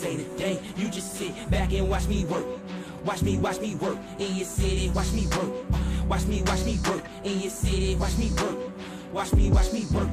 say today, you just sit back and watch me work. Watch me, watch me work in your city, watch me work. Watch me, watch me work in your city, watch me work. Watch me, watch me work.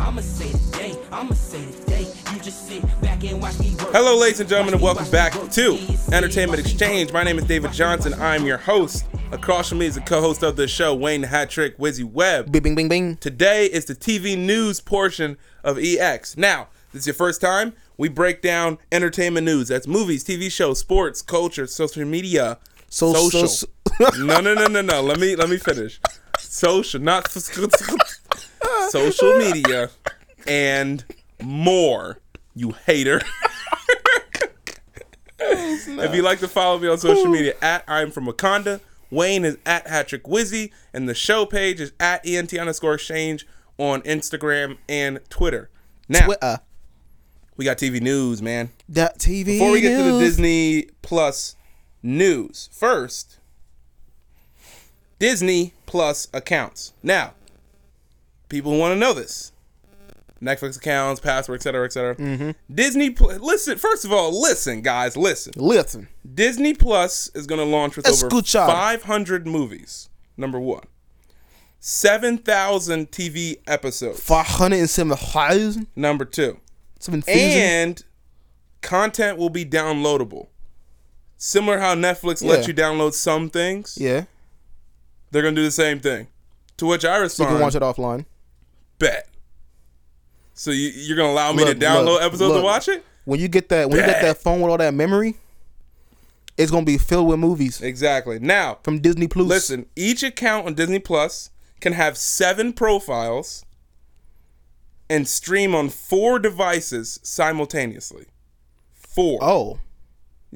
I'ma say today, I'ma say today, you just sit back and watch me work. Hello, ladies and gentlemen, and welcome back to in your city, Entertainment Exchange. My name is David Johnson. I'm your host. Across from me is the co-host of the show, Wayne the Hat Trick Wizzy Webb. Bing, bing, bing, bing. Today is the TV news portion of EX. Now, this is your first time. We break down entertainment news. That's movies, TV shows, sports, culture, social media, So- social. so- no, no, no, no, no. Let me let me finish. Social, not social media, and more. You hater. If you'd like to follow me on social media, at I'm from Wakanda. Wayne is at Hatrick Wizzy, and the show page is at ENT underscore exchange on Instagram and Twitter. Now Twitter. We got TV news, man. That TV. Before we get to the. Disney Plus news, first, Disney Plus accounts. Now, people want to know this. Netflix accounts, password, etc., etc. Mm-hmm. Disney, Pl- listen. First of all, listen, guys, listen. Listen. Disney Plus is going to launch with over 500 movies. Number one, 7,000 TV episodes. 507,000. Number two, 7,000. and content will be downloadable. Similar how Netflix lets you download some things, Yeah. they're gonna do the same thing. To which I respond: You can watch it offline. bet. So you, you're gonna allow me Look, to download look, episodes to watch it? When you get that, when you get that phone with all that memory, it's gonna be filled with movies Exactly. Now, from Disney Plus. listen. Each account on Disney Plus can have seven profiles and stream on four devices simultaneously. Four. Oh,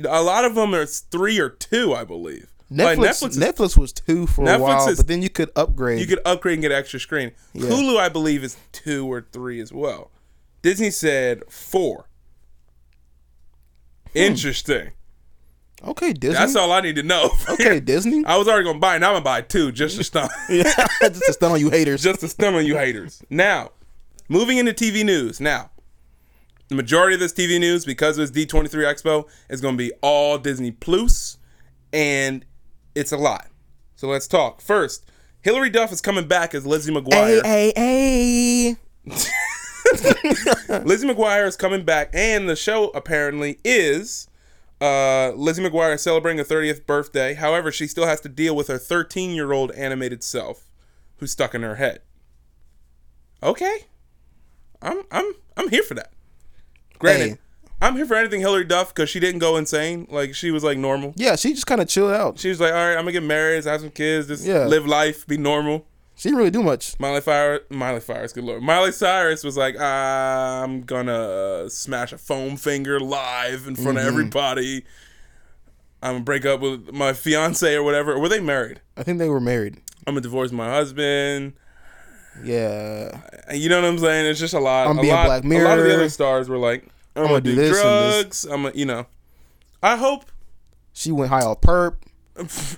A lot of them are three or two, I believe. Like, Netflix. is- Netflix, was two for Netflix a while, is- but then you could upgrade. You could upgrade and get extra screen. Yeah. Hulu, I believe, is two or three as well. Disney said four. Hmm. Interesting. okay, Disney. That's all I need to know. Okay, Disney. I was already gonna buy, and I'm gonna buy two just to stun, Just to stun on you haters. just to stun on you haters. Now, moving into TV news. Now, the majority of this TV news, because it's D23 Expo, is gonna be all Disney Plus, and it's a lot. So let's talk. First, Hilary Duff is coming back as Lizzie McGuire. Hey, hey, hey. Lizzie McGuire is coming back, and the show apparently is uh, Lizzie McGuire celebrating her 30th birthday. However, she still has to deal with her 13 year old animated self, who's stuck in her head. Okay, I'm I'm I'm here for that. Granted, Hey. I'm here for anything Hilary Duff because she didn't go insane. Like she was like normal. Yeah, she just kind of chilled out. She was like, all right, I'm gonna get married, have some kids, just Yeah. live life, be normal. She didn't really do much. Miley Cyrus, Miley Cyrus, good lord. Miley Cyrus was like, I'm gonna smash a foam finger live in front of mm-hmm. everybody. I'm gonna break up with my fiance or whatever. Or were they married? I think they were married. I'm gonna divorce my husband. Yeah. You know what I'm saying? It's just a lot. I'm a being lot, Black A lot of the other stars were like, I'm, gonna, gonna do, do this and this. drugs. I'm gonna, you know. I hope. She went high on perp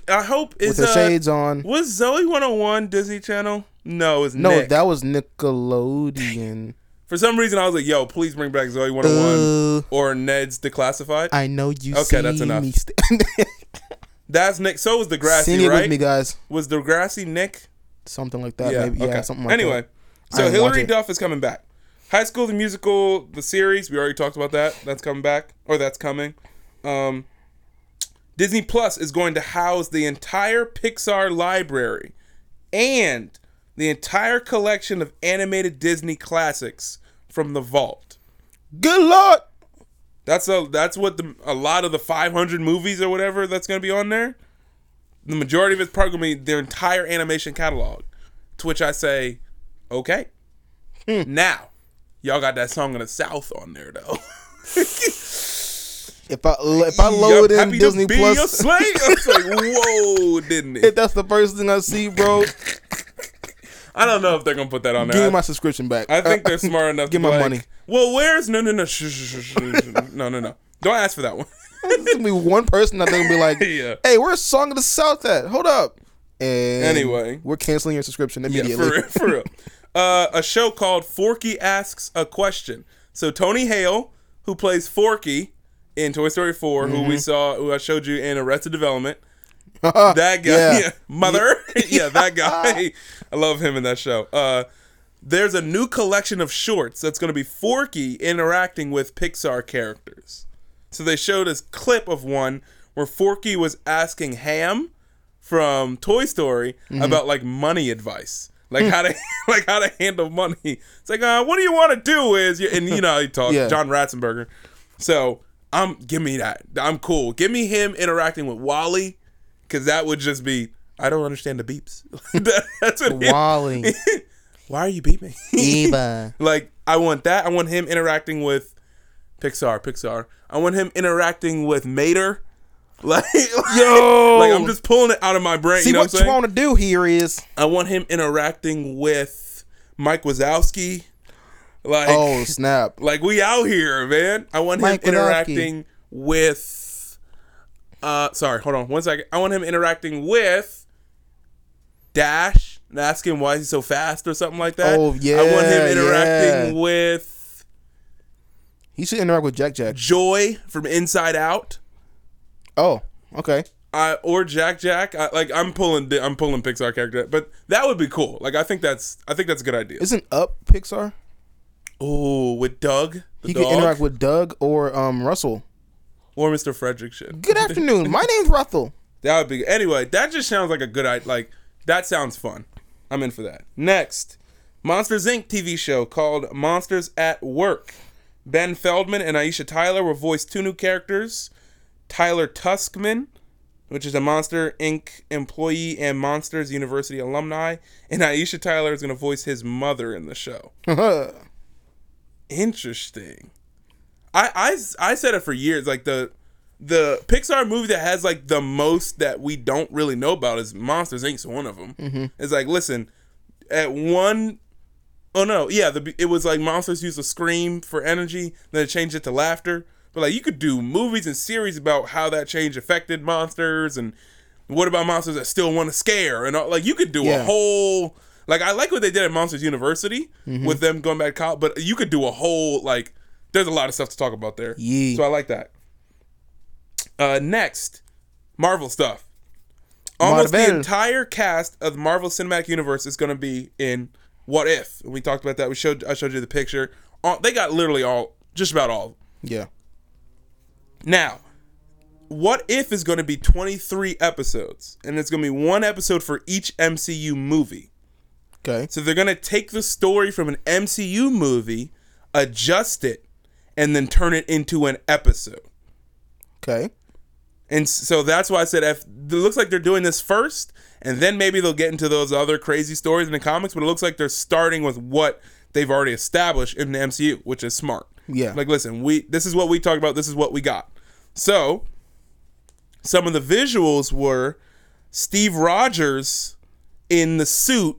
I hope with is her uh, shades on. was Zoey 101 Disney Channel? No, it's No, Nick. that was Nickelodeon. For some reason, I was like, "Yo, please bring back Zoey 101 Uh, or Ned's Declassified." I know you. Okay, see that's enough. Me st- That's Nick. So was Degrassi, Sing it right? with me, guys. Was Degrassi Nick? Something like that. maybe. Yeah, something like anyway, that. So Hilary. Duff is coming back. High School the Musical, the series. We already talked about that. That's coming back, or that's coming. Um, Disney Plus is going to house the entire Pixar library and the entire collection of animated Disney classics from the vault. Good luck. That's a that's what the a lot of the 500 movies or whatever that's gonna be on there. The majority of it's programming, their entire animation catalog. To which I say, okay. Hmm. Now, y'all got that song in the South on there though. If I if I load in Disney Plus, a slave. I was like, whoa, didn't if it? that's the first thing I see, bro, I don't know if they're gonna put that on there. give me my subscription back. I think they're smart enough Give to my like, money. Well, where's no no no no no no. Don't ask for that one. There's gonna be one person that's gonna be like, Yeah. "Hey, where's Song of the South at? Hold up." And Anyway. we're canceling your subscription Yeah, immediately. for real. For real. Uh, a show called Forky Asks a Question. So Tony Hale, who plays Forky in Toy Story 4, who Mm-hmm. we saw, who I showed you in Arrested Development. That guy, Yeah. yeah. mother, yeah, that guy. I love him in that show. Uh, there's a new collection of shorts that's going to be Forky interacting with Pixar characters. So they showed this clip of one where Forky was asking Ham from Toy Story Mm-hmm. about like money advice. Like Hmm. how to like how to handle money. It's like, uh, what do you want to do? Is you, and you know he talks Yeah. John Ratzenberger. So I'm give me that. I'm cool. Give me him interacting with WALL-E, because that would just be I don't understand the beeps. That- That's what WALL-E, Why are you beeping? Eva. like I want that. I want him interacting with Pixar. Pixar. I want him interacting with Mater. Like Yo, like I'm just pulling it out of my brain. see you know what what you want to do here is I want him interacting with Mike Wazowski. Like oh snap. like we out here, man. I want Mike him Wazowski. interacting with uh sorry, hold on one second. I want him interacting with Dash and ask him why he's so fast or something like that. Oh, yeah, I want him interacting yeah. with He should interact with Jack Jack. Joy from Inside Out. Oh, okay. Uh, or Jack Jack, I, like I'm pulling, I'm pulling Pixar character, but that would be cool. Like I think that's, I think that's a good idea. Isn't Up Pixar? Oh, with Dug, the He dog, could interact with Dug or um Russell. or Mr. Frederick shit. Good afternoon. My name's Russell. That would be anyway. That just sounds like a good idea. Like that sounds fun. I'm in for that. Next, Monsters Inc. TV show called Monsters at Work. Ben Feldman and Aisha Tyler will voice two new characters. Tylor Tuskmon, which is a Monster Inc. employee and Monsters University alumni, and Aisha Tyler is going to voice his mother in the show. Interesting. I, I I said it for years. Like the the Pixar movie that has like the most that we don't really know about is Monsters Inc. 's one of them. Mm-hmm. It's like listen, at one oh no yeah the it was like monsters use a scream for energy then it changed it to laughter. But like you could do movies and series about how that change affected monsters and what about monsters that still want to scare and all, like you could do a whole like I like what they did at Monsters University with them going back to college, but you could do a whole like there's a lot of stuff to talk about there. Yeah. So I like that. Uh, next, Marvel stuff. Almost the entire cast of the Marvel Cinematic Universe is going to be in What If. We talked about that. We showed I showed you the picture. All, they got literally all, just about all. Yeah. Now, What If is going to be 23 episodes, and it's going to be one episode for each MCU movie. Okay. So they're gonna take the story from an MCU movie, adjust it, and then turn it into an episode. Okay. And so that's why I said if it looks like they're doing this first, and then maybe they'll get into those other crazy stories in the comics. But it looks like they're starting with what they've already established in the MCU, which is smart. Yeah. Like, listen, we this is what we talked about. This is what we got. So some of the visuals were Steve Rogers in the suit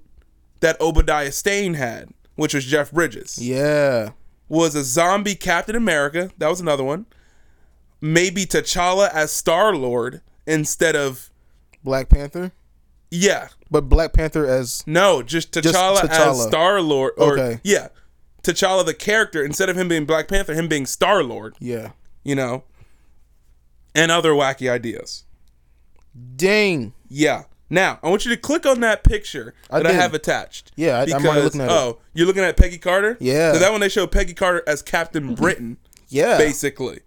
that Obadiah Stane had, which was Jeff Bridges Yeah. was a zombie Captain America. That was another one. Maybe T'Challa as Star Lord instead of Black Panther, yeah. but Black Panther as No, just T'Challa, as T'Challa. Star Lord. Okay. yeah, T'Challa the character instead of him being Black Panther, him being Star Lord. yeah. You know, and other wacky ideas. Dang. Yeah. Now I want you to click on that picture I that I, have attached. Yeah, I- I'm already looking at it. oh, you're looking at Peggy Carter. Yeah. So that one they show Peggy Carter as Captain Britain. Yeah. basically.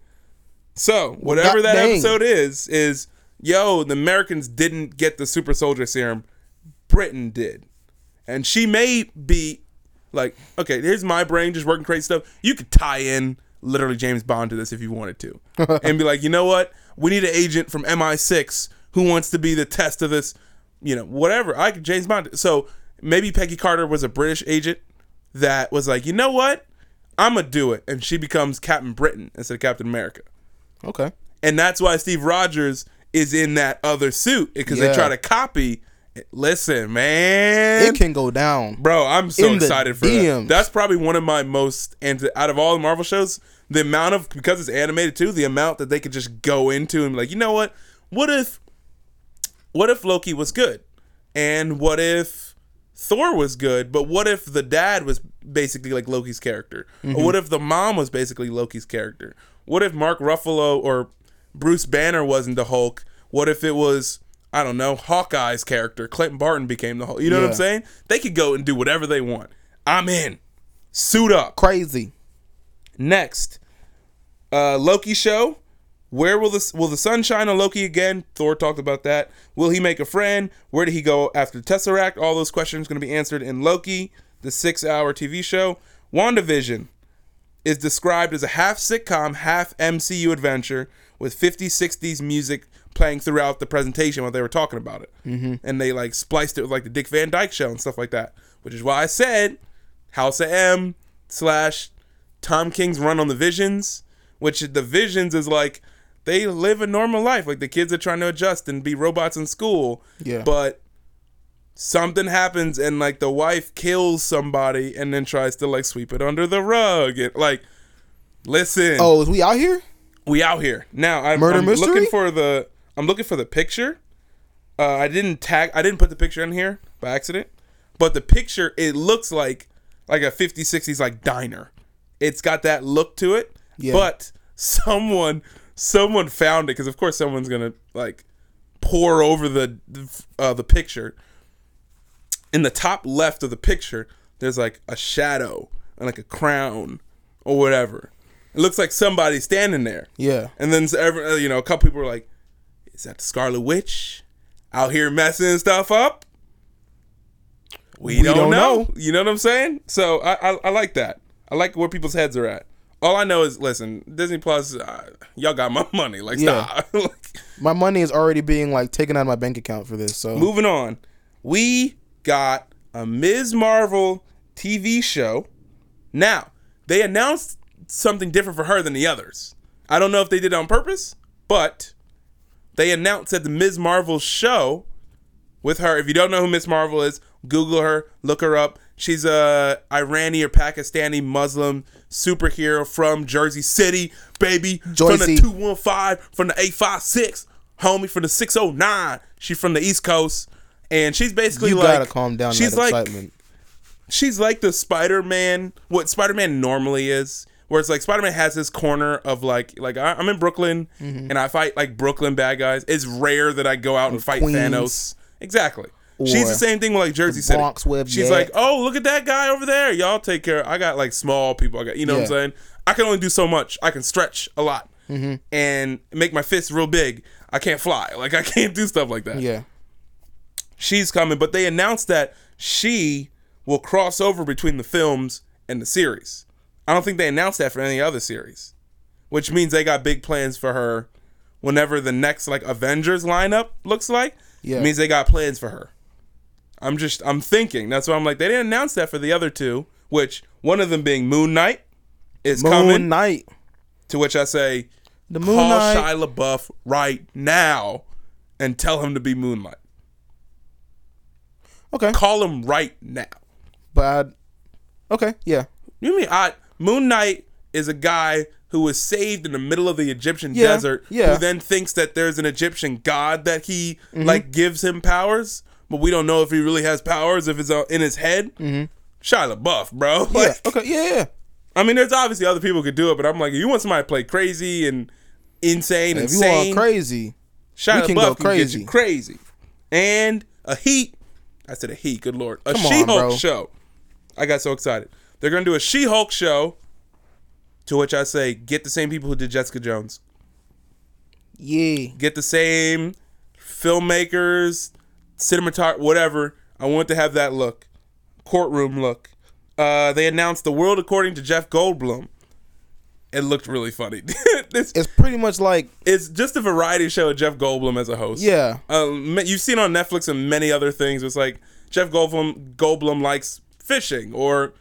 So whatever God that dang. episode is, is yo, the Americans didn't get the super soldier serum, Britain did, and she may be like, okay, here's my brain just working crazy stuff. You could tie in literally James Bond to this if you wanted to, and be like, you know what, we need an agent from MI6 who wants to be the test of this, you know, whatever. I could James Bond. So maybe Peggy Carter was a British agent that was like, you know what, I'm gonna do it, and she becomes Captain Britain instead of Captain America, Okay. and that's why Steve Rogers is in that other suit because they try to copy. Listen, man, It can go down. bro, I'm so in excited for DMs. that. That's probably one of my most and out of all the Marvel shows, the amount of because it's animated too, the amount that they could just go into and be like, you know what? What if, what if Loki was good, and what if Thor was good, but what if the dad was basically like Loki's character? Or mm-hmm. what if the mom was basically Loki's character? What if Mark Ruffalo or Bruce Banner wasn't the Hulk? What if it was I don't know Hawkeye's character? Clinton Barton became the Hulk. You know what I'm saying? They could go and do whatever they want. I'm in. Suit up. Crazy. Next, uh, Loki show. Where will the will the sun shine on Loki again? Thor talked about that. Will he make a friend? Where did he go after the Tesseract? All those questions going to be answered in Loki, the six-hour TV show. WandaVision is described as a half sitcom, half MCU adventure with 50s, 60s music playing throughout the presentation while they were talking about it. Mm-hmm. And they like spliced it with like the Dick Van Dyke show and stuff like that, which is why I said House of M slash Tom King's run on the Visions, which the Visions is like they live a normal life. Like the kids are trying to adjust and be robots in school. Yeah. But something happens and like the wife kills somebody and then tries to like sweep it under the rug. And, like, listen, Oh, is we out here? We out here now. I'm, Murder I'm mystery? looking for the. I'm looking for the picture. Uh, I didn't tag. I didn't put the picture in here by accident, but the picture it looks like like a 50s 60s like diner. It's got that look to it. Yeah. But someone someone found it because of course someone's gonna like pour over the uh, the picture. In the top left of the picture, there's like a shadow and like a crown or whatever. It looks like somebody's standing there. Yeah. And then every, uh, you know, a couple people were like, "Is that the Scarlet Witch out here messing stuff up?" We, We don't, don't know. know. You know what I'm saying? So I, I I like that. I like where people's heads are at. All I know is, listen, Disney Plus, uh, y'all got my money. Like, Yeah. stop. Like, My money is already being like taken out of my bank account for this. So Moving on, we got a Ms. Marvel TV show. Now, they announced something different for her than the others. I don't know if they did it on purpose, but they announced that the Ms. Marvel show with her. If you don't know who Ms. Marvel is, Google her, look her up. She's a Iranian or Pakistani Muslim superhero from Jersey City, baby. From the 215, from the 856, homie from the 609. She's from the East Coast. And she's basically you like gotta calm down She's that like she's like the Spider-Man, what Spider-Man normally is, where it's like Spider-Man has his corner of like, like I- I'm in Brooklyn Mm-hmm. and I fight like Brooklyn bad guys. It's rare that I go out and fight Queens. Thanos. Exactly. She's the same thing with like Jersey City. She's yeah. like, oh, look at that guy over there. Y'all take care. I got like small people. I got, you know what I'm saying? I can only do so much. I can stretch a lot Mm-hmm. and make my fists real big. I can't fly. Like I can't do stuff like that Yeah. she's coming, but they announced that she will cross over between the films and the series. I don't think they announced that for any other series, which means they got big plans for her whenever the next like Avengers lineup looks like. Yeah. Means they got plans for her. I'm just I'm thinking. That's why I'm like they didn't announce that for the other two, which one of them being Moon Knight is Moon coming. Knight. To which I say, The Moon call Knight. Shia LaBeouf right now and tell him to be Moonlight. Okay. Call him right now. But I, okay, yeah. You mean I Moon Knight is a guy who was saved in the middle of the Egyptian Yeah, desert yeah. who then thinks that there's an Egyptian god that he Mm-hmm. like gives him powers, but we don't know if he really has powers if it's in his head. Mm-hmm. Shia LaBeouf, bro. Yeah. Like, Okay. Yeah. Yeah. I mean, there's obviously other people who could do it, but I'm like, you want somebody to play crazy and insane and If you want crazy, Shia we can LaBeouf go can get you crazy. crazy. And a Heat. I said a Heat. Good lord. A Come She-Hulk show. I got so excited. They're gonna do a She-Hulk show. To which I say, get the same people who did Jessica Jones. yeah. Get the same filmmakers, cinematographer, whatever. I want to have that look, courtroom look. Uh, they announced the world according to Jeff Goldblum. It looked really funny. this It's pretty much like it's just a variety show of Jeff Goldblum as a host. yeah. Um, you've seen on Netflix and many other things. It's like Jeff Goldblum Goldblum likes fishing or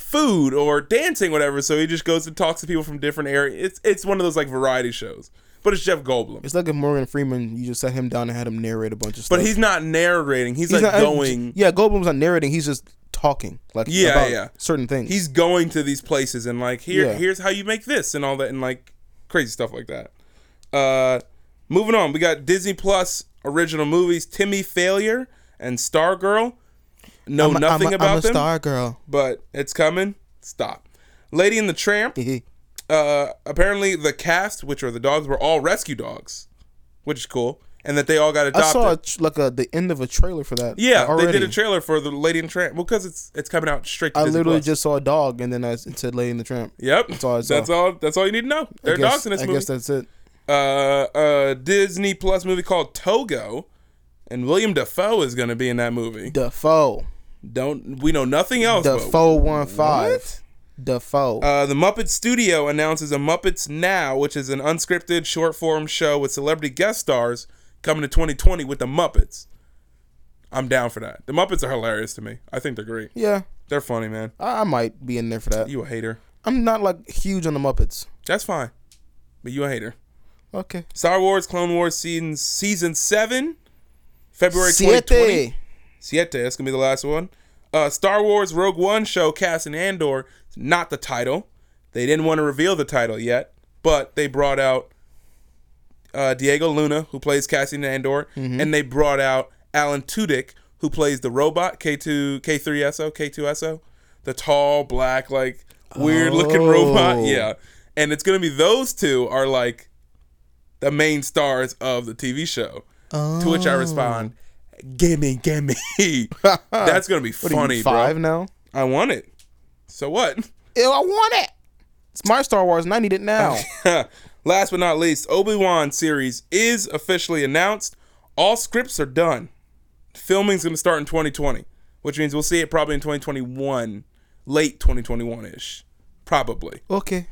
food or dancing, whatever. So he just goes and talks to people from different areas. It's it's one of those like variety shows, but it's Jeff Goldblum. It's like if Morgan Freeman, you just set him down and had him narrate a bunch of stuff. But he's not narrating. He's, He's like not- going. Yeah, Goldblum's not narrating. He's just talking. Like Yeah, about yeah. certain things. He's going to these places and like here Yeah. here's how you make this and all that and like crazy stuff like that. Uh, moving on, we got Disney Plus original movies: Timmy Failure and Stargirl. Know I'm nothing I'm about I'm a them, star girl. but it's coming. Stop. Lady and the Tramp. Uh, apparently, the cast, which are the dogs, were all rescue dogs, which is cool, and that they all got adopted. I saw a, tr- like a the end of a trailer for that. yeah, already. they did a trailer for the Lady and the Tramp. Well, because it's it's coming out straight. To I Disney literally Plus. just saw a dog, and then I, it said "Lady in the Tramp." Yep. That's all I. That's all. That's all you need to know. There I are guess, dogs in this I movie. guess that's it. uh, a Disney Plus movie called Togo, and William Dafoe is going to be in that movie. Defoe, Don't we know nothing else? Defoe one five? Defoe. Uh, the Muppet Studio announces a Muppets Now, which is an unscripted short form show with celebrity guest stars coming to 2020 with the Muppets. I'm down for that. The Muppets are hilarious to me. I think they're great. yeah, They're funny, man. I, I might be in there for that. You a hater. I'm not like huge on the Muppets. That's fine. But you a hater. Okay. Star Wars Clone Wars season season 7 February 2020. Siete. Siete, that's gonna be the last one. Uh, Star Wars Rogue One show Cassian Andor, not the title. They didn't want to reveal the title yet, but they brought out uh, Diego Luna, who plays Cassian Andor, and they brought out Alan Tudyk, who plays the robot K2 K3SO K2SO, the tall black like weird looking robot. Oh. Yeah, and it's gonna be those two are like the main stars of the TV show. To which I respond, "Gimme, gimme." That's gonna be What are you, funny, five bro. now? I want it. So what? Ew, I want it. It's my Star Wars, and I need it now. Last but not least, Obi Wan series is officially announced. All scripts are done. Filming's gonna start in 2020, which means we'll see it probably in 2021, late 2021 ish, probably. okay.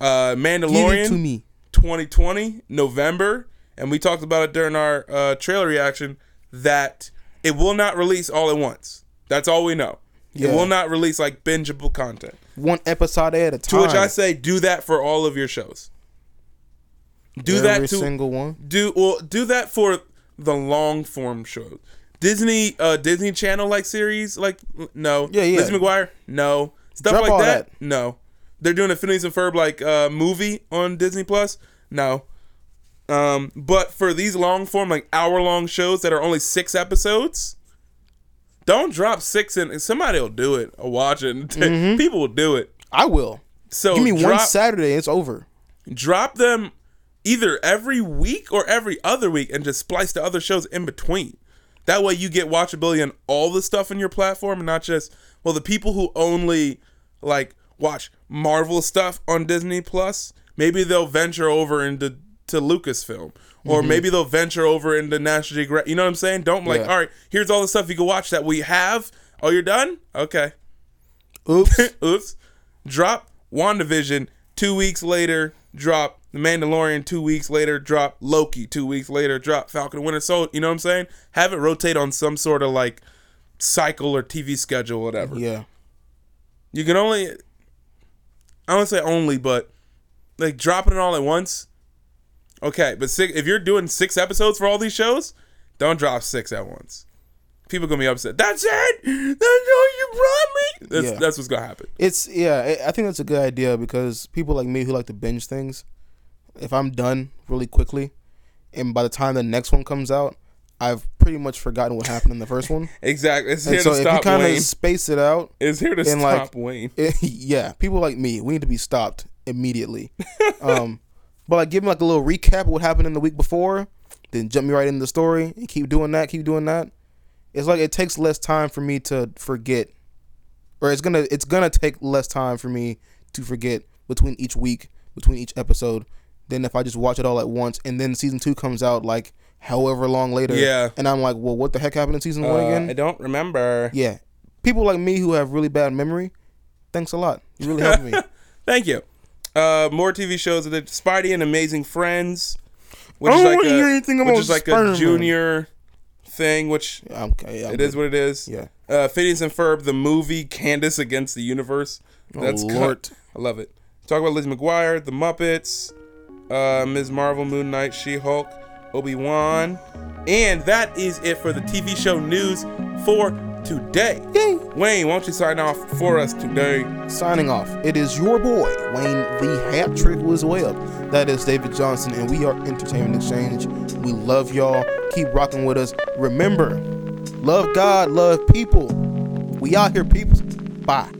Uh, Give Mandalorian. it to me. 2020 November, and we talked about it during our uh, trailer reaction that it will not release all at once. That's all we know. Yeah. It will not release like bingeable content. One episode at a time. To which I say, do that for all of your shows. Do Every that to every single one. do well. Do that for the long form shows. Disney, uh, Disney Channel like series, like no. Yeah, yeah. Lizzie McGuire, no. Stuff Drop like all that, that. no. They're doing a Phineas and Ferb like uh, movie on Disney Plus, no. Um, but for these long form, like hour long shows that are only six episodes, don't drop six in. Somebody will do it. Or watch it. People will do it. I will. So Mm-hmm. Give me drop, one Saturday, it's over. drop them either every week or every other week and just splice the other shows in between. That way you get watchability on all the stuff in your platform and not just well the people who only like watch Marvel stuff on Disney Plus, maybe they'll venture over into to Lucasfilm. Or mm-hmm. maybe they'll venture over into National Geographic. You know what I'm saying? Don't like, Yeah. all right, here's all the stuff you can watch that we have. Oh, you're done? Okay. Oops. Oops. Drop WandaVision two weeks later. Drop The Mandalorian two weeks later. Drop Loki two weeks later. Drop Falcon Winter Soldier. You know what I'm saying? Have it rotate on some sort of like cycle or TV schedule, whatever. yeah. You can only, I don't say only, but like dropping it all at once. Okay, but six, if you're doing six episodes for all these shows, don't drop six at once. People gonna be upset. That's it. That's all you brought me. That's, Yeah. that's what's gonna happen. It's yeah, I- think that's a good idea because people like me who like to binge things, if I'm done really quickly, and by the time the next one comes out, I've pretty much forgotten what happened in the first one. Exactly. It's And here so to if you kind of space it out, It's here to stop like, Wayne. it, yeah, people like me, we need to be stopped immediately. um, but like give me like a little recap of what happened in the week before, then jump me right into the story and keep doing that, keep doing that. It's like it takes less time for me to forget, or it's gonna it's gonna take less time for me to forget between each week, between each episode, than if I just watch it all at once and then season two comes out like however long later. Yeah. and I'm like, well, what the heck happened in season one Uh, again? I don't remember. Yeah. People like me who have really bad memory, thanks a lot. You really helped me. Thank you. Uh, more TV shows. The Spidey and Amazing Friends, which I is don't like wanna a, hear anything which is like Spider-Man. a junior thing, which okay, yeah, it is what it is. Yeah. Uh, Phineas and Ferb, the movie Candace Against the Universe. That's Oh, cut. I love it. Talk about Liz McGuire, The Muppets, uh, Ms. Marvel, Moon Knight, She Hulk, Obi Wan, and that is it for the TV show news for today. Yay. Wayne, why don't you sign off for us today? Signing off. It is your boy, Wayne the Hat Trick was Webb. That is David Johnson, and we are Entertainment Exchange. We love y'all. Keep rocking with us. Remember, love God, love people. We out here, people. Bye.